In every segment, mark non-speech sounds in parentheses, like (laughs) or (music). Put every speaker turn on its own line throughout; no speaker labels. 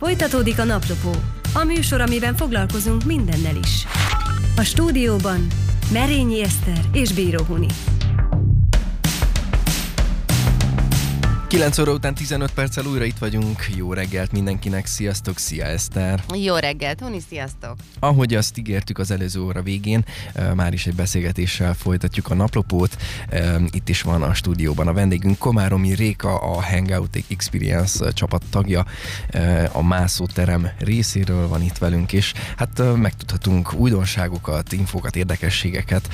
Folytatódik a naplopó, a műsor, amiben foglalkozunk mindennel is. A stúdióban Merényi Eszter és Bíró Huni.
9 óra után 15 perccel újra itt vagyunk. Jó reggelt mindenkinek, sziasztok, szia Eszter!
Jó reggelt, Huni, sziasztok!
Ahogy azt ígértük az előző óra végén, már is egy beszélgetéssel folytatjuk a naplopót. Itt is van a stúdióban a vendégünk Komáromi Réka, a Hangout Experience csapat tagja, a mászóterem részéről van itt velünk, és hát megtudhatunk újdonságokat, infokat, érdekességeket,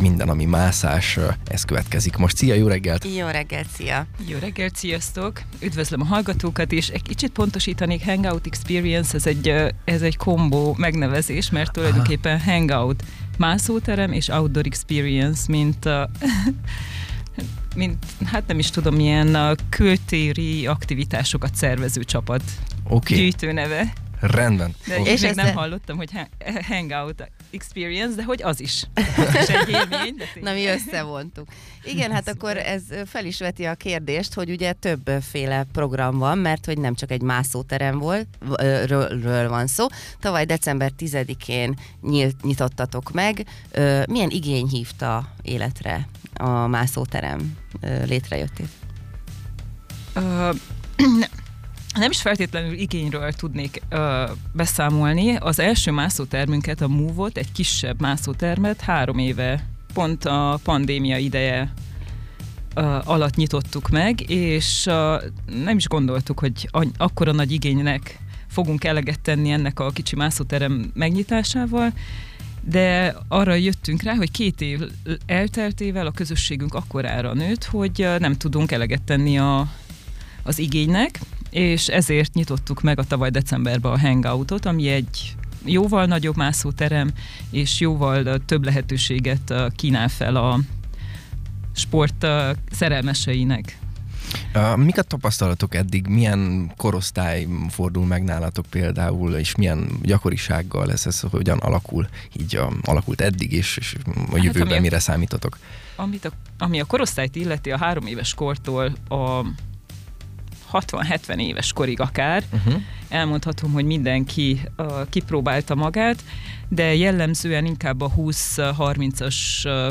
minden, ami mászás, ez következik. Most szia, jó reggelt!
Jó reggelt, szia!
Jó reggelt! Sziasztok! Üdvözlöm a hallgatókat, és egy kicsit pontosítanék Hangout Experience, ez egy, ez egy kombó megnevezés, mert tulajdonképpen Aha. Hangout mászóterem és Outdoor Experience, mint a, (laughs) mint, hát nem is tudom, milyen a kültéri aktivitásokat szervező csapat
okay.
gyűjtőneve.
Rendben.
De okay. és még nem hallottam, hogy hangout experience, de hogy az is. (laughs) Az is egy élmény. De
Na, mi összevontuk. Igen, hát akkor ez fel is veti a kérdést, hogy ugye többféle program van, mert hogy nem csak egy mászóterem volt, ről, ről van szó. Tavaly december 10-én nyílt, nyitottatok meg. Milyen igény hívta életre a mászóterem létrejöttét?
Uh, (clears throat) nem is feltétlenül igényről tudnék ö, beszámolni. Az első mászótermünket, a Move-ot, egy kisebb mászótermet három éve, pont a pandémia ideje ö, alatt nyitottuk meg, és ö, nem is gondoltuk, hogy akkora nagy igénynek fogunk eleget tenni ennek a kicsi mászóterem megnyitásával, de arra jöttünk rá, hogy két év elteltével a közösségünk akkorára nőtt, hogy nem tudunk eleget tenni a, az igénynek, és ezért nyitottuk meg a tavaly decemberben a Hangoutot, ami egy jóval nagyobb mászóterem, és jóval több lehetőséget kínál fel a sport szerelmeseinek.
Mik a tapasztalatok eddig? Milyen korosztály fordul meg nálatok például, és milyen gyakorisággal ez, ez hogyan alakul, így a, alakult eddig, és, és a hát, jövőben hát, mire számítotok?
Amit a, ami a korosztályt illeti, a három éves kortól a 60-70 éves korig akár. Uh-huh. Elmondhatom, hogy mindenki uh, kipróbálta magát, de jellemzően inkább a 20-30-as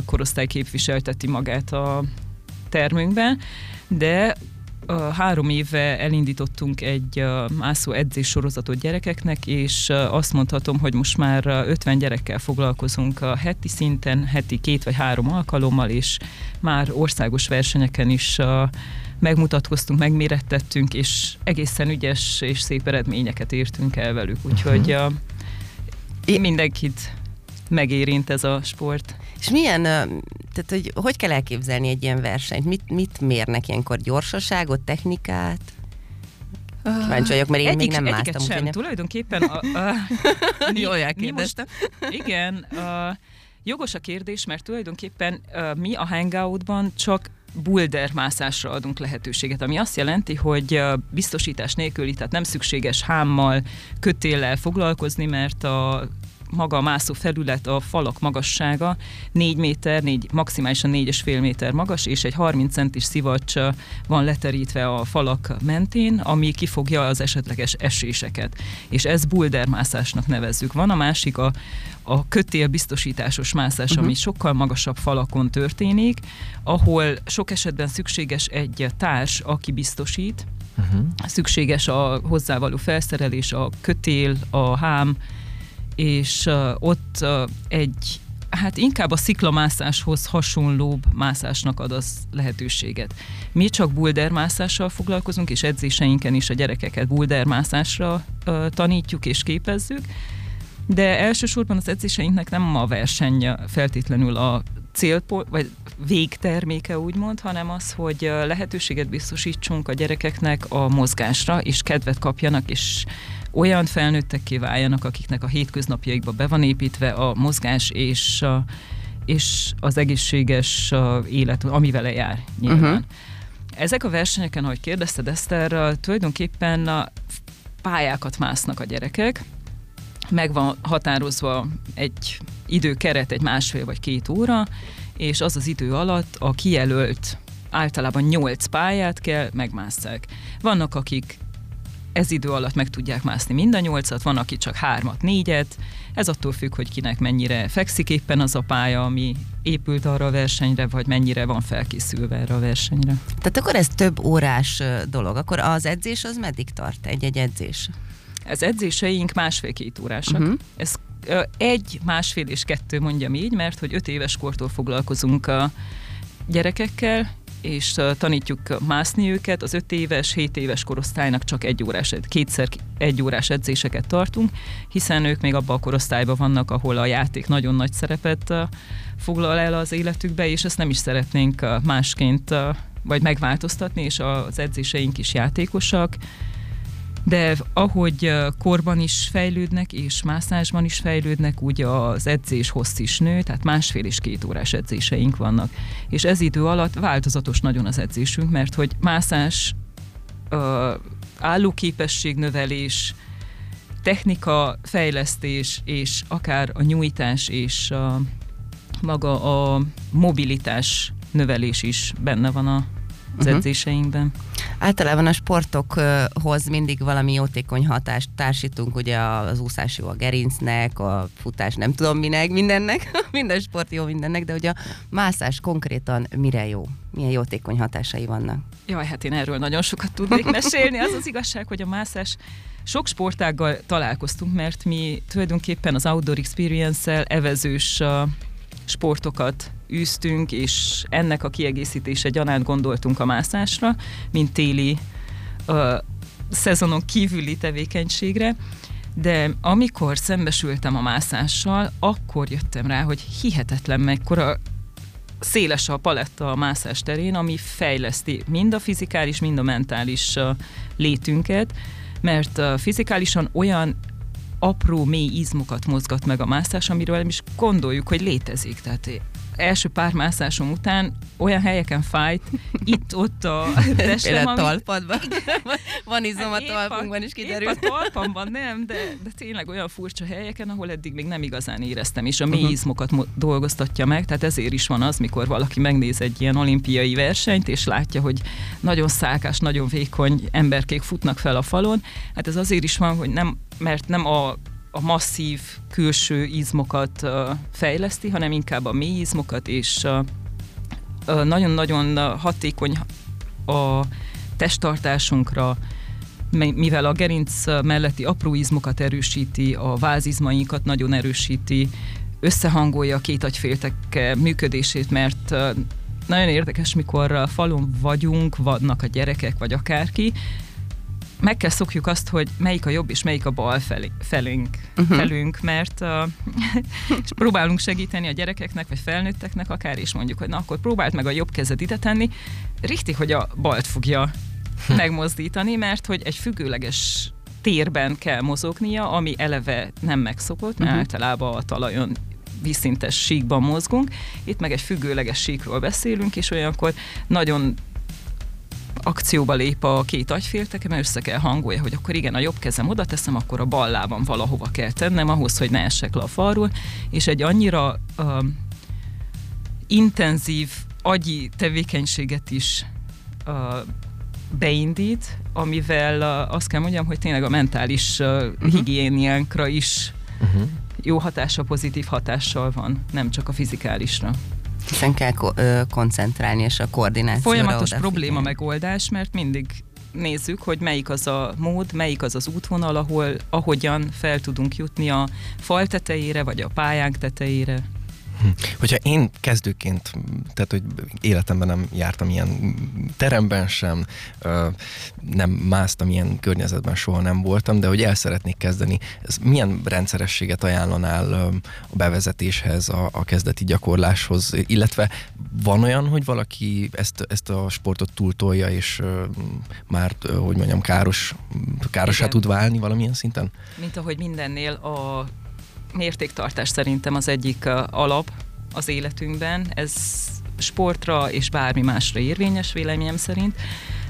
korosztály képviselteti magát a termünkben, de uh, három éve elindítottunk egy uh, mászó edzés sorozatot gyerekeknek, és uh, azt mondhatom, hogy most már 50 gyerekkel foglalkozunk a heti szinten, heti két vagy három alkalommal, és már országos versenyeken is megmutatkoztunk, megmérettettünk, és egészen ügyes és szép eredményeket értünk el velük, úgyhogy uh-huh. a, mindenkit megérint ez a sport.
És milyen, tehát hogy, hogy kell elképzelni egy ilyen versenyt? Mit, mit mérnek ilyenkor? Gyorsaságot, technikát? Kíváncsi vagyok, mert én
Egyik,
még nem
másztam. sem. Úgy Tulajdonképpen a, a, (laughs)
mi, Jól elkérdeztem.
Igen, a, jogos a kérdés, mert tulajdonképpen a, mi a Hangoutban csak boulder mászásra adunk lehetőséget, ami azt jelenti, hogy biztosítás nélküli, tehát nem szükséges hámmal, kötéllel foglalkozni, mert a maga a mászó felület, a falak magassága 4 méter, 4, maximálisan 4,5 méter magas, és egy 30 centis szivacs van leterítve a falak mentén, ami kifogja az esetleges eséseket. És ez bouldermászásnak nevezzük. Van a másik a, a kötél biztosításos mászás, uh-huh. ami sokkal magasabb falakon történik, ahol sok esetben szükséges egy társ, aki biztosít, uh-huh. szükséges a hozzávaló felszerelés, a kötél, a hám, és ott egy hát inkább a sziklamászáshoz hasonlóbb mászásnak ad az lehetőséget. Mi csak buldermászással foglalkozunk, és edzéseinken is a gyerekeket buldermászásra uh, tanítjuk és képezzük, de elsősorban az edzéseinknek nem a verseny feltétlenül a célpont, vagy végterméke úgymond, hanem az, hogy lehetőséget biztosítsunk a gyerekeknek a mozgásra, és kedvet kapjanak, és olyan felnőttekké váljanak, akiknek a hétköznapjaikba be van építve a mozgás és, a, és az egészséges élet, ami vele jár nyilván. Uh-huh. Ezek a versenyeken, ahogy kérdezted Eszter, tulajdonképpen a pályákat másznak a gyerekek, meg van határozva egy időkeret, egy másfél vagy két óra, és az az idő alatt a kijelölt általában nyolc pályát kell megmásszák. Vannak, akik ez idő alatt meg tudják mászni mind a nyolcat, van, aki csak hármat, négyet, ez attól függ, hogy kinek mennyire fekszik éppen az a pálya, ami épült arra a versenyre, vagy mennyire van felkészülve erre a versenyre.
Tehát akkor ez több órás dolog. Akkor az edzés az meddig tart, egy-egy edzés?
Ez edzéseink másfél-két órásak. Uh-huh. Ez egy, másfél és kettő mondjam így, mert hogy öt éves kortól foglalkozunk a gyerekekkel, és tanítjuk mászni őket. Az 5 éves, 7 éves korosztálynak csak egy órás, kétszer egy órás edzéseket tartunk, hiszen ők még abban a korosztályban vannak, ahol a játék nagyon nagy szerepet foglal el az életükbe, és ezt nem is szeretnénk másként vagy megváltoztatni, és az edzéseink is játékosak, de ahogy korban is fejlődnek, és mászásban is fejlődnek, úgy az edzés hossz is nő, tehát másfél és két órás edzéseink vannak. És ez idő alatt változatos nagyon az edzésünk, mert hogy mászás, állóképességnövelés, technika fejlesztés, és akár a nyújtás és a, maga a mobilitás növelés is benne van a, az uh-huh. edzéseinkben.
Általában a sportokhoz mindig valami jótékony hatást társítunk, ugye az úszás jó a gerincnek, a futás nem tudom minek, mindennek, (laughs) minden sport jó mindennek, de ugye a mászás konkrétan mire jó? Milyen jótékony hatásai vannak?
Jaj, hát én erről nagyon sokat tudnék mesélni. Az az igazság, hogy a mászás sok sportággal találkoztunk, mert mi tulajdonképpen az Outdoor Experience-el evezős sportokat űztünk, és ennek a kiegészítése gyanánt gondoltunk a mászásra, mint téli uh, szezonon kívüli tevékenységre, de amikor szembesültem a mászással, akkor jöttem rá, hogy hihetetlen mekkora széles a paletta a mászás terén, ami fejleszti mind a fizikális, mind a mentális létünket, mert fizikálisan olyan apró, mély izmokat mozgat meg a mászás, amiről nem is gondoljuk, hogy létezik. Tehát első pár mászásom után olyan helyeken fájt, (laughs) itt-ott a
testem, ami... talpadban. Van izom hát a talpunkban is kiderült.
Épp a talpamban nem, de, de tényleg olyan furcsa helyeken, ahol eddig még nem igazán éreztem, és a mély uh-huh. izmokat dolgoztatja meg, tehát ezért is van az, mikor valaki megnéz egy ilyen olimpiai versenyt, és látja, hogy nagyon szálkás, nagyon vékony emberkék futnak fel a falon. Hát ez azért is van, hogy nem, mert nem a a masszív külső izmokat fejleszti, hanem inkább a mély izmokat, és nagyon-nagyon hatékony a testtartásunkra, mivel a gerinc melletti apró izmokat erősíti, a vázizmainkat nagyon erősíti, összehangolja a két agyféltek működését, mert nagyon érdekes, mikor falon vagyunk, vannak a gyerekek, vagy akárki, meg kell szokjuk azt, hogy melyik a jobb és melyik a bal felé, felénk, uh-huh. felünk, mert uh, (laughs) és próbálunk segíteni a gyerekeknek, vagy felnőtteknek akár, is mondjuk, hogy na akkor próbáld meg a jobb kezed ide tenni, Richtig, hogy a balt fogja hm. megmozdítani, mert hogy egy függőleges térben kell mozognia, ami eleve nem megszokott, mert uh-huh. általában a talajon vízszintes síkban mozgunk. Itt meg egy függőleges síkról beszélünk, és olyankor nagyon akcióba lép a két agyfélteke, mert össze kell hangolja, hogy akkor igen, a jobb kezem oda teszem, akkor a bal lábam valahova kell tennem, ahhoz, hogy ne essek le a falról, és egy annyira uh, intenzív agyi tevékenységet is uh, beindít, amivel uh, azt kell mondjam, hogy tényleg a mentális uh, uh-huh. higiéniánkra is uh-huh. jó hatása, pozitív hatással van, nem csak a fizikálisra.
Hiszen kell ko- ö, koncentrálni, és a koordinációra
Folyamatos probléma megoldás, mert mindig nézzük, hogy melyik az a mód, melyik az az útvonal, ahol ahogyan fel tudunk jutni a fal tetejére, vagy a pályánk tetejére.
Hogyha én kezdőként, tehát hogy életemben nem jártam ilyen teremben sem, nem másztam ilyen környezetben, soha nem voltam, de hogy el szeretnék kezdeni, ez milyen rendszerességet ajánlanál a bevezetéshez, a, a kezdeti gyakorláshoz, illetve van olyan, hogy valaki ezt, ezt a sportot túltolja, és már, hogy mondjam, káros, károsá tud válni valamilyen szinten?
Mint ahogy mindennél a mértéktartás szerintem az egyik alap az életünkben. Ez sportra és bármi másra érvényes véleményem szerint.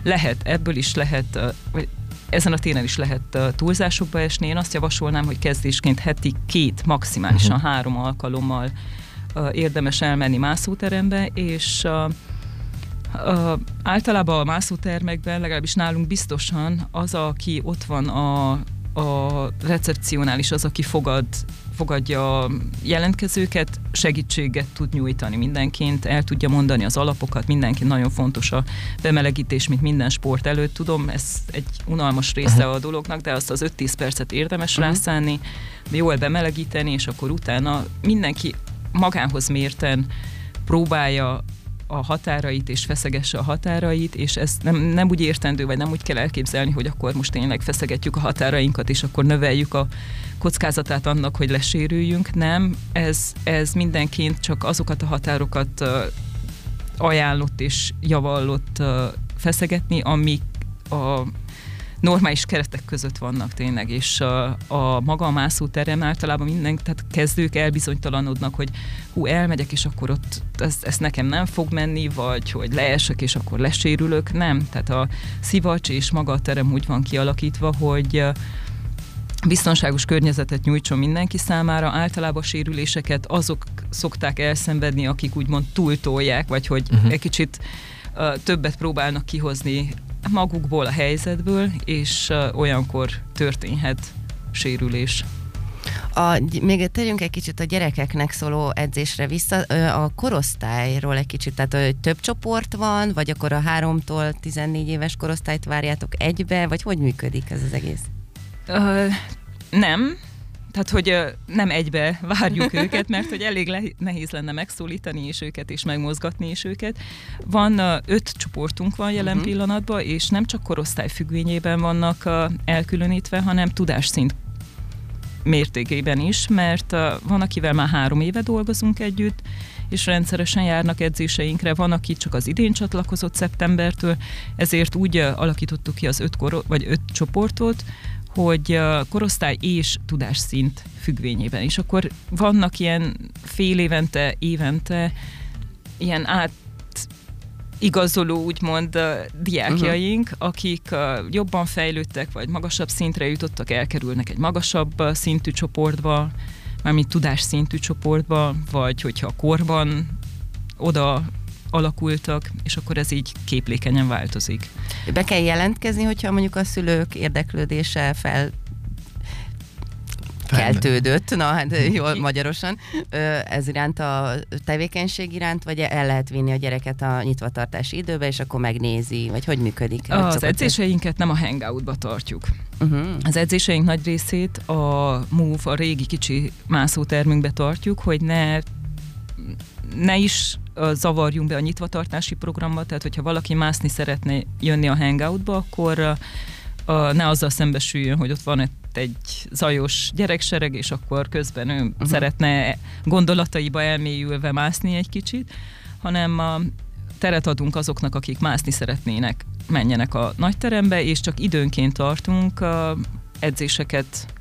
Lehet, ebből is lehet, vagy ezen a téren is lehet túlzásokba esni. Én azt javasolnám, hogy kezdésként heti két, maximálisan uh-huh. három alkalommal érdemes elmenni mászóterembe, és Uh, általában a mászótermekben, legalábbis nálunk biztosan az, aki ott van a, a recepcionál is, az, aki fogad fogadja a jelentkezőket, segítséget tud nyújtani mindenként, el tudja mondani az alapokat, mindenki nagyon fontos a bemelegítés, mint minden sport előtt. Tudom, ez egy unalmas része a dolognak, de azt az 5-10 percet érdemes uh-huh. rászállni, jól bemelegíteni, és akkor utána mindenki magához mérten próbálja a határait, és feszegesse a határait, és ez nem, nem úgy értendő, vagy nem úgy kell elképzelni, hogy akkor most tényleg feszegetjük a határainkat, és akkor növeljük a kockázatát annak, hogy lesérüljünk. Nem, ez, ez mindenként csak azokat a határokat ajánlott és javallott feszegetni, amik a normális keretek között vannak tényleg, és a, a maga a mászóterem általában minden, tehát kezdők elbizonytalanodnak, hogy hú, elmegyek, és akkor ott ez, ez nekem nem fog menni, vagy hogy leesek, és akkor lesérülök. Nem, tehát a szivacs és maga a terem úgy van kialakítva, hogy biztonságos környezetet nyújtson mindenki számára. Általában a sérüléseket azok szokták elszenvedni, akik úgymond túltolják, vagy hogy uh-huh. egy kicsit uh, többet próbálnak kihozni magukból, a helyzetből, és olyankor történhet sérülés.
A, még tegyünk egy kicsit a gyerekeknek szóló edzésre vissza. A korosztályról egy kicsit, tehát hogy több csoport van, vagy akkor a 3-tól 14 éves korosztályt várjátok egybe, vagy hogy működik ez az egész?
Uh, nem, tehát, hogy nem egybe várjuk őket, mert hogy elég nehéz lenne megszólítani és őket, és megmozgatni is őket. Van öt csoportunk van jelen uh-huh. pillanatban, és nem csak korosztály függvényében vannak elkülönítve, hanem tudásszint mértékében is, mert van, akivel már három éve dolgozunk együtt, és rendszeresen járnak edzéseinkre. Van, aki csak az idén csatlakozott szeptembertől, ezért úgy alakítottuk ki az öt, kor- vagy öt csoportot, hogy korosztály és tudásszint függvényében. És akkor vannak ilyen fél évente, évente ilyen át igazoló, úgymond diákjaink, uh-huh. akik jobban fejlődtek, vagy magasabb szintre jutottak, elkerülnek egy magasabb szintű csoportba, mármint tudásszintű csoportba, vagy hogyha korban oda alakultak, és akkor ez így képlékenyen változik.
Be kell jelentkezni, hogyha mondjuk a szülők érdeklődése fel keltődött, na hát (laughs) jól magyarosan, ez iránt a tevékenység iránt, vagy el lehet vinni a gyereket a nyitvatartási időbe, és akkor megnézi, vagy hogy működik?
Az edzéseinket nem a hangoutba tartjuk. Uh-huh. Az edzéseink nagy részét a Move, a régi kicsi mászótermünkbe tartjuk, hogy ne ne is zavarjunk be a nyitvatartási programba, tehát hogyha valaki mászni szeretne jönni a hangoutba, akkor ne azzal szembesüljön, hogy ott van egy zajos gyereksereg, és akkor közben ő uh-huh. szeretne gondolataiba elmélyülve mászni egy kicsit, hanem a teret adunk azoknak, akik mászni szeretnének, menjenek a nagyterembe, és csak időnként tartunk edzéseket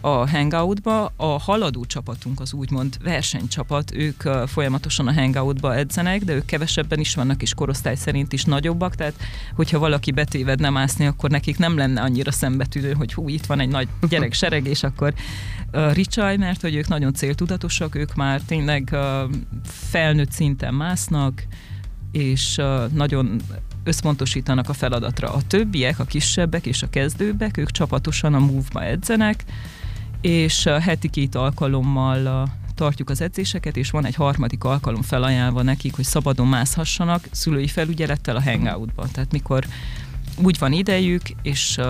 a Hangoutba. A haladó csapatunk az úgymond versenycsapat, ők folyamatosan a Hangoutba edzenek, de ők kevesebben is vannak, és korosztály szerint is nagyobbak, tehát hogyha valaki betévedne mászni, akkor nekik nem lenne annyira szembetűnő, hogy hú, itt van egy nagy (laughs) gyerek sereg, és akkor uh, ricsaj, mert hogy ők nagyon céltudatosak, ők már tényleg uh, felnőtt szinten másznak, és uh, nagyon összpontosítanak a feladatra. A többiek, a kisebbek és a kezdőbbek, ők csapatosan a Move-ba edzenek, és heti két alkalommal tartjuk az edzéseket, és van egy harmadik alkalom felajánlva nekik, hogy szabadon mászhassanak szülői felügyelettel a hangoutba. Tehát mikor úgy van idejük, és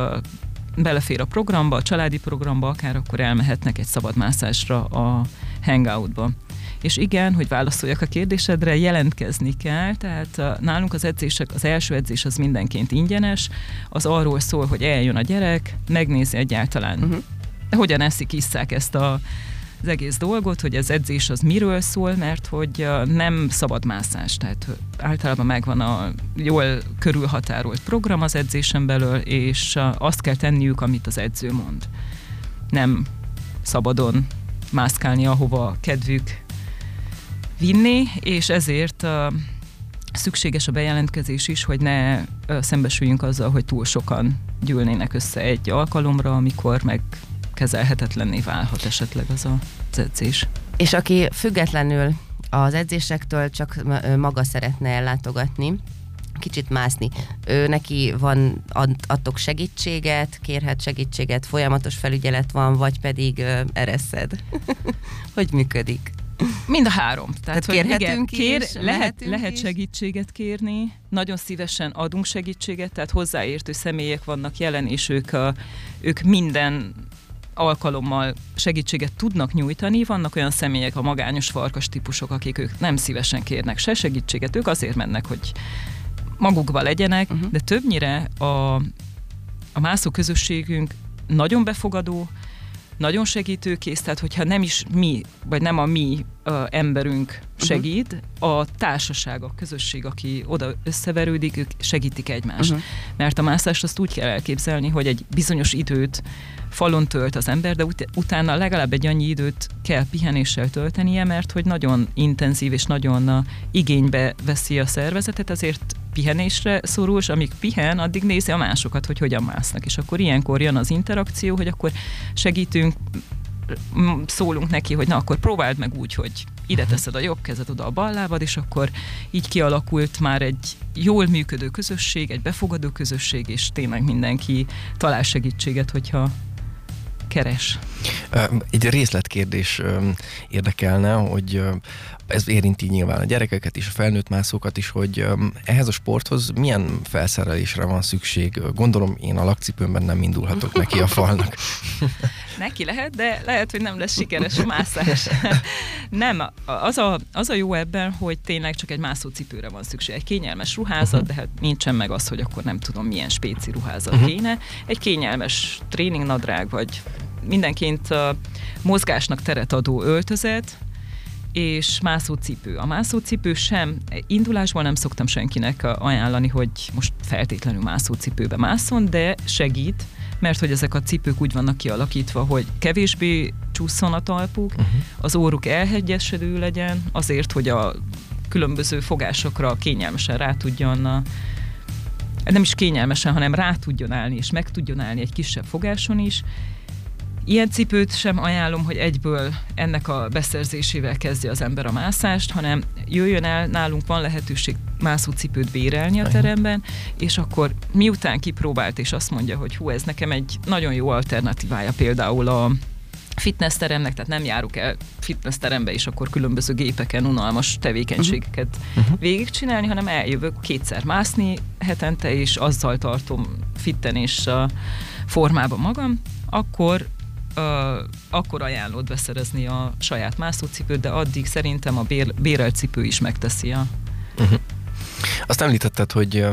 belefér a programba, a családi programba, akár akkor elmehetnek egy szabadmászásra a hangoutba. És igen, hogy válaszoljak a kérdésedre, jelentkezni kell, tehát nálunk az edzések, az első edzés az mindenként ingyenes, az arról szól, hogy eljön a gyerek, megnézi egyáltalán uh-huh hogyan eszik, isszák ezt a az egész dolgot, hogy az edzés az miről szól, mert hogy nem szabad mászás, tehát általában megvan a jól körülhatárolt program az edzésen belül, és azt kell tenniük, amit az edző mond. Nem szabadon mászkálni, ahova kedvük vinni, és ezért szükséges a bejelentkezés is, hogy ne szembesüljünk azzal, hogy túl sokan gyűlnének össze egy alkalomra, amikor meg kezelhetetlenné válhat esetleg az az edzés.
És aki függetlenül az edzésektől csak maga szeretne ellátogatni, kicsit mászni. Ő neki van, ad, adtok segítséget, kérhet segítséget, folyamatos felügyelet van, vagy pedig ö, ereszed. (laughs) hogy működik?
Mind a három.
Tehát, hogy kérhetünk
kér,
is,
lehet, lehet
is.
segítséget kérni, nagyon szívesen adunk segítséget, tehát hozzáértő személyek vannak jelen, és ők, a, ők minden alkalommal segítséget tudnak nyújtani. Vannak olyan személyek, a magányos farkas típusok, akik ők nem szívesen kérnek se segítséget, ők azért mennek, hogy magukba legyenek,
Uh-huh.
de többnyire a, a mászó közösségünk nagyon befogadó, nagyon segítőkész, tehát hogyha nem is mi, vagy nem a mi uh, emberünk segít, a társaság, a közösség, aki oda összeverődik, ők segítik egymást.
Uh-huh.
Mert a mászást azt úgy kell elképzelni, hogy egy bizonyos időt falon tölt az ember, de ut- utána legalább egy annyi időt kell pihenéssel töltenie, mert hogy nagyon intenzív és nagyon uh, igénybe veszi a szervezetet, ezért pihenésre szorul, és amíg pihen, addig nézi a másokat, hogy hogyan másznak. És akkor ilyenkor jön az interakció, hogy akkor segítünk, szólunk neki, hogy na akkor próbáld meg úgy, hogy ide teszed a jobb kezed, oda a bal lábad, és akkor így kialakult már egy jól működő közösség, egy befogadó közösség, és tényleg mindenki talál segítséget, hogyha keres.
Egy részletkérdés érdekelne, hogy ez érinti nyilván a gyerekeket is, a felnőtt mászókat is, hogy ehhez a sporthoz milyen felszerelésre van szükség. Gondolom én a lakcipőmben nem indulhatok neki a falnak. (laughs)
Neki lehet, de lehet, hogy nem lesz sikeres a mászás. (laughs) nem, az a, az a jó ebben, hogy tényleg csak egy mászócipőre van szükség. Egy kényelmes ruházat, de hát nincsen meg az, hogy akkor nem tudom, milyen spéci ruházat
Mhm.
kéne. Egy kényelmes tréningnadrág, vagy mindenként mozgásnak teret adó öltözet, és mászócipő. A mászócipő sem, indulásból nem szoktam senkinek ajánlani, hogy most feltétlenül mászócipőbe mászon, de segít, mert hogy ezek a cipők úgy vannak kialakítva, hogy kevésbé csúszson a talpuk,
Uh-huh.
az óruk elhegyesedő legyen, azért, hogy a különböző fogásokra kényelmesen rá tudjon nem is kényelmesen, hanem rá tudjon állni, és meg tudjon állni egy kisebb fogáson is. Ilyen cipőt sem ajánlom, hogy egyből ennek a beszerzésével kezdje az ember a mászást, hanem jöjjön el, nálunk van lehetőség mászócipőt bérelni a teremben, és akkor miután kipróbált, és azt mondja, hogy hú, ez nekem egy nagyon jó alternatívája például a fitness teremnek, tehát nem járok el fitness terembe, és akkor különböző gépeken unalmas tevékenységeket uh-huh. végigcsinálni, hanem eljövök kétszer mászni hetente, és azzal tartom fitten és uh, formában magam, akkor akkor ajánlott beszerezni a saját mászócipőt, de addig szerintem a bér, bérelt cipő is megteszi a
Uh-huh. Azt említetted, hogy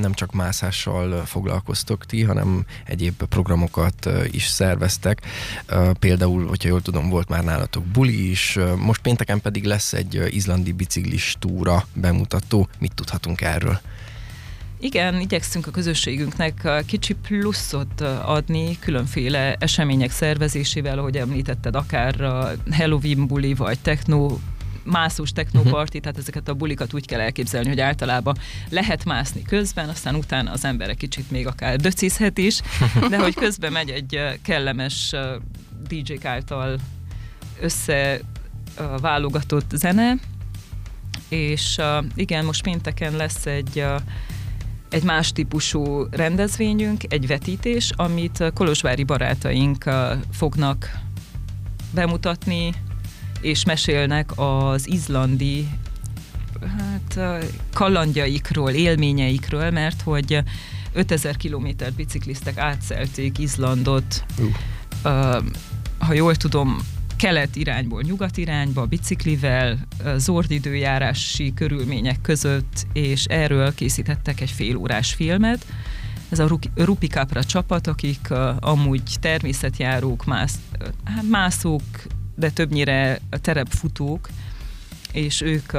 nem csak mászással foglalkoztok ti, hanem egyéb programokat is szerveztek. Például, hogyha jól tudom, volt már nálatok buli is, most pénteken pedig lesz egy izlandi biciklis túra bemutató. Mit tudhatunk erről?
Igen, igyekszünk a közösségünknek kicsi pluszot adni különféle események szervezésével, ahogy említetted, akár uh, Halloween buli, vagy techno mászós technoparti, tehát ezeket a bulikat úgy kell elképzelni, hogy általában lehet mászni közben, aztán utána az ember egy kicsit még akár döcizhet is, de hogy közben megy egy kellemes DJ-k által össze uh, válogatott zene, és igen, most pénteken lesz egy egy más típusú rendezvényünk, egy vetítés, amit uh, kolozsvári barátaink uh, fognak bemutatni, és mesélnek az izlandi hát, uh, kalandjaikról, élményeikről, mert hogy uh, 5000 kilométert bicikliztek, átszelték Izlandot,
uh,
ha jól tudom, kelet irányból nyugat irányba, biciklivel, zord időjárási körülmények között, és erről készítettek egy félórás filmet. Ez a Rupi Capra csapat, akik amúgy természetjárók, mász, hát mászók, de többnyire terepfutók, és ők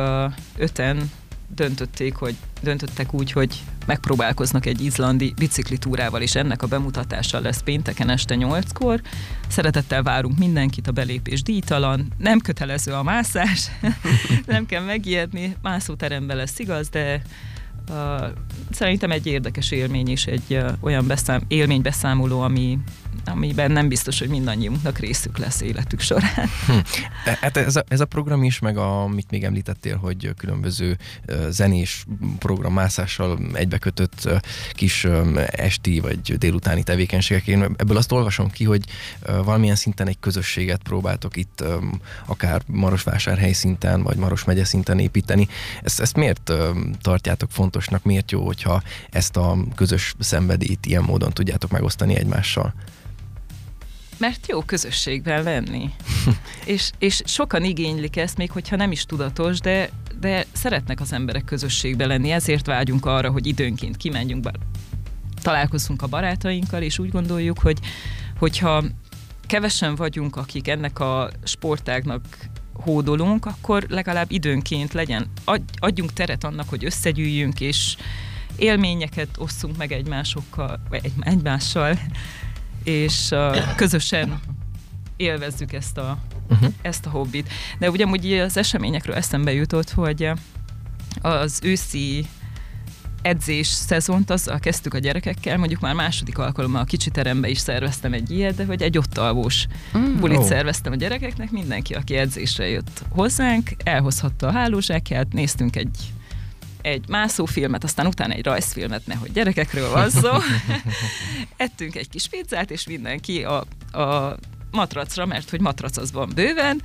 öten döntötték, hogy döntöttek úgy, hogy megpróbálkoznak egy izlandi biciklitúrával, és ennek a bemutatása lesz pénteken este 8-kor. Szeretettel várunk mindenkit, a belépés díjtalan, nem kötelező a mászás, (laughs) nem kell megijedni, mászóteremben lesz igaz, de uh, szerintem egy érdekes élmény és egy uh, olyan beszám, élménybeszámoló, ami amiben nem biztos, hogy mindannyiunknak részük lesz életük során. Hm.
Hát ez a, ez a program is, meg a, amit még említettél, hogy különböző zenés programmászással egybekötött kis esti vagy délutáni tevékenységek. Én ebből azt olvasom ki, hogy valamilyen szinten egy közösséget próbáltok itt akár Marosvásárhely szinten, vagy Maros megye szinten építeni. Ezt, ezt miért tartjátok fontosnak, miért jó, hogyha ezt a közös szenvedélyt ilyen módon tudjátok megosztani egymással?
Mert jó közösségben lenni. (laughs) és, és sokan igénylik ezt, még hogyha nem is tudatos, de, de szeretnek az emberek közösségben lenni. Ezért vágyunk arra, hogy időnként kimenjünk, bár találkozunk a barátainkkal, és úgy gondoljuk, hogy hogyha kevesen vagyunk, akik ennek a sportágnak hódolunk, akkor legalább időnként legyen, adjunk teret annak, hogy összegyűjjünk, és élményeket osszunk meg egymásokkal, vagy egy, egymással, és uh, közösen élvezzük ezt a, uh-huh. ezt a hobbit. De ugyanúgy az eseményekről eszembe jutott, hogy az őszi edzés szezont azzal kezdtük a gyerekekkel, mondjuk már második alkalommal a kicsi terembe is szerveztem egy ilyet, de hogy egy ott alvós mm. bulit oh. szerveztem a gyerekeknek, mindenki, aki edzésre jött hozzánk, elhozhatta a hálózsákját, néztünk egy egy mászófilmet, aztán utána egy rajzfilmet, nehogy gyerekekről van szó. (laughs) Ettünk egy kis pizzát, és mindenki a, a matracra, mert hogy matrac az van bőven,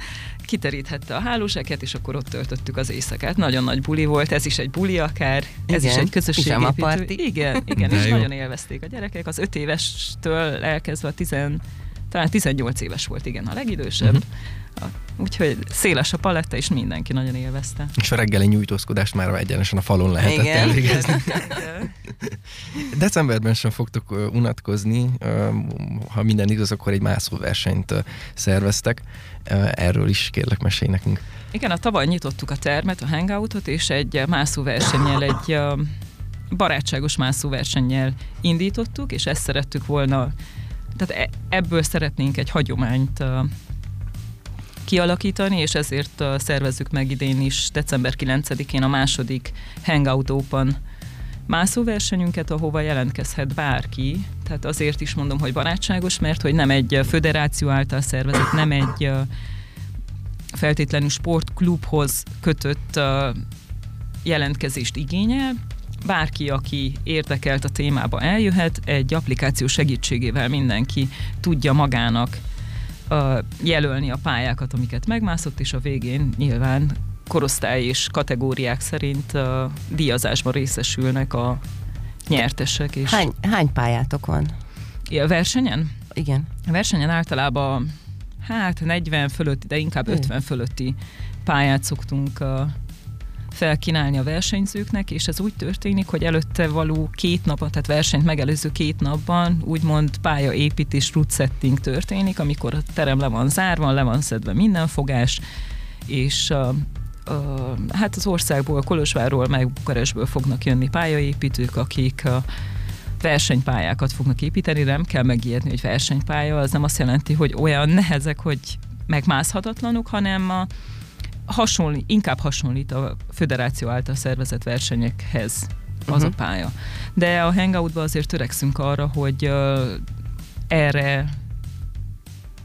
kiteríthette a hálóseket, és akkor ott töltöttük az éjszakát. Nagyon nagy buli volt, ez is egy buli akár, ez igen, is egy közösségépítő. Igen, igen, (laughs) és jó. nagyon élvezték a gyerekek. Az öt évestől elkezdve a tizen, talán 18 éves volt, igen, a legidősebb. Uh-huh Úgyhogy széles a paletta, és mindenki nagyon élvezte.
És a reggeli nyújtózkodást már egyenesen a falon lehetett Igen. elvégezni. (laughs) Decemberben sem fogtok unatkozni, ha minden igaz, akkor egy mászóversenyt szerveztek. Erről is kérlek mesélj nekünk.
Igen, a tavaly nyitottuk a termet, a hangoutot, és egy mászóversennyel, egy barátságos mászóversennyel indítottuk, és ezt szerettük volna, tehát e, ebből szeretnénk egy hagyományt kialakítani, és ezért szervezzük meg idén is december 9-én a második Hangout Open mászóversenyünket, ahova jelentkezhet bárki. Tehát azért is mondom, hogy barátságos, mert hogy nem egy föderáció által szervezett, nem egy feltétlenül sportklubhoz kötött jelentkezést igényel. Bárki, aki érdekelt a témába eljöhet, egy applikáció segítségével mindenki tudja magának jelölni a pályákat, amiket megmászott, és a végén nyilván korosztály és kategóriák szerint a díjazásban részesülnek a nyertesek. És
hány, hány pályátok van?
A versenyen?
Igen.
A versenyen általában hát 40 fölötti, de inkább 50 fölötti pályát szoktunk felkínálni a versenyzőknek, és ez úgy történik, hogy előtte való két nap, tehát versenyt megelőző két napban úgymond pályaépítés, route setting történik, amikor a terem le van zárva, le van szedve minden fogás, és uh, uh, hát az országból, Kolozsvárról, meg Bukarestből fognak jönni pályaépítők, akik uh, versenypályákat fognak építeni, nem kell megijedni, hogy versenypálya, az nem azt jelenti, hogy olyan nehezek, hogy megmászhatatlanok, hanem a hasonlít, inkább hasonlít a föderáció által szervezett versenyekhez az uh-huh. a mhm. pálya. De a hangoutban azért törekszünk arra, hogy uh, erre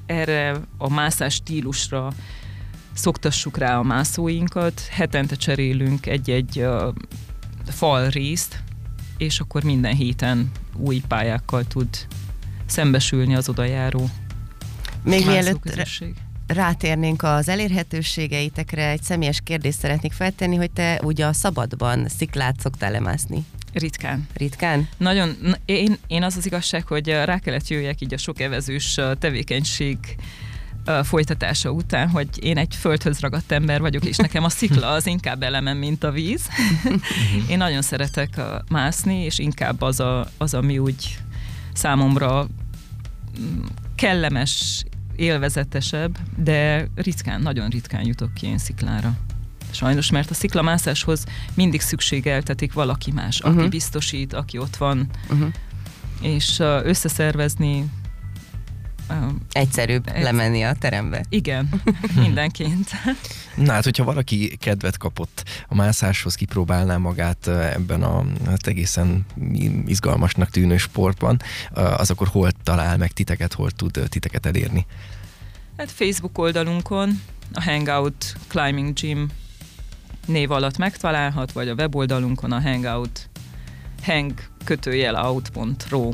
erre a mászás stílusra szoktassuk rá a mászóinkat, hetente cserélünk egy-egy uh, fal részt, és akkor minden héten új pályákkal tud szembesülni az odajáró
Még mielőtt rátérnénk az elérhetőségeitekre, egy személyes kérdést szeretnék feltenni, hogy te ugye a szabadban sziklát szoktál lemászni?
Ritkán.
Ritkán?
Nagyon, én, én az az igazság, hogy rá kellett jöjjek így a sok evezős tevékenység folytatása után, hogy én egy földhöz ragadt ember vagyok, és nekem a szikla az inkább elemem, mint a víz. én nagyon szeretek mászni, és inkább az, a, az ami úgy számomra mm, kellemes élvezetesebb, de ritkán, nagyon ritkán jutok ki én sziklára. Sajnos, mert a sziklamászáshoz mindig szükségeltetik valaki más, uh-huh. aki biztosít, aki ott van, uh-huh. és összeszervezni
Egyszerűbb
Egy-
lemenni a terembe.
Igen, (laughs) mindenként.
Na hát, hogyha valaki kedvet kapott a mászáshoz, kipróbálná magát ebben a hát egészen izgalmasnak tűnő sportban, az akkor hol talál meg titeket, hol tud titeket elérni?
Hát Facebook oldalunkon a Hangout Climbing Gym név alatt megtalálhat, vagy a weboldalunkon a Hangout hang kötőjel out.ro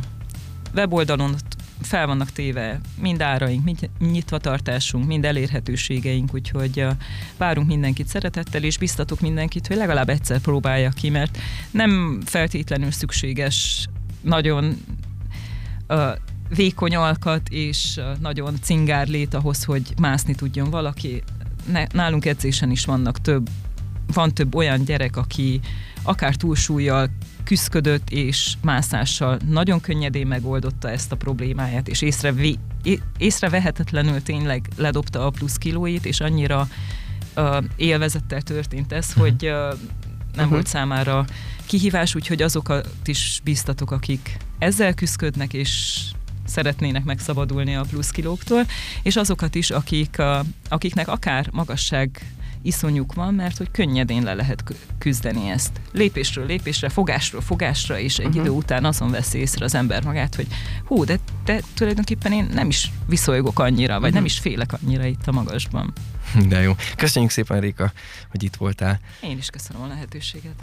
weboldalon fel vannak téve mind áraink, mind nyitva tartásunk, mind elérhetőségeink, úgyhogy várunk mindenkit szeretettel, és biztatok mindenkit, hogy legalább egyszer próbálja ki, mert nem feltétlenül szükséges nagyon uh, vékony alkat és uh, nagyon cingár lét ahhoz, hogy mászni tudjon valaki. Ne, nálunk edzésen is vannak több, van több olyan gyerek, aki akár túlsúlyjal küzdködött, és mászással nagyon könnyedén megoldotta ezt a problémáját, és észrevé, é- észrevehetetlenül tényleg ledobta a plusz kilóit, és annyira uh, élvezettel történt ez, hogy uh, nem
Mhm.
volt számára kihívás, úgyhogy azokat is biztatok, akik ezzel küzdködnek, és szeretnének megszabadulni a plusz kilóktól, és azokat is, akik, uh, akiknek akár magasság iszonyuk van, mert hogy könnyedén le lehet kü- küzdeni ezt. Lépésről lépésre, fogásról fogásra, és egy
Mhm.
idő után azon veszi észre az ember magát, hogy hú, de, de tulajdonképpen én nem is viszolygok annyira, vagy nem
Mhm.
is félek annyira itt a magasban. (laughs)
De jó. Köszönjük szépen, Réka, hogy itt voltál.
Én is köszönöm a lehetőséget.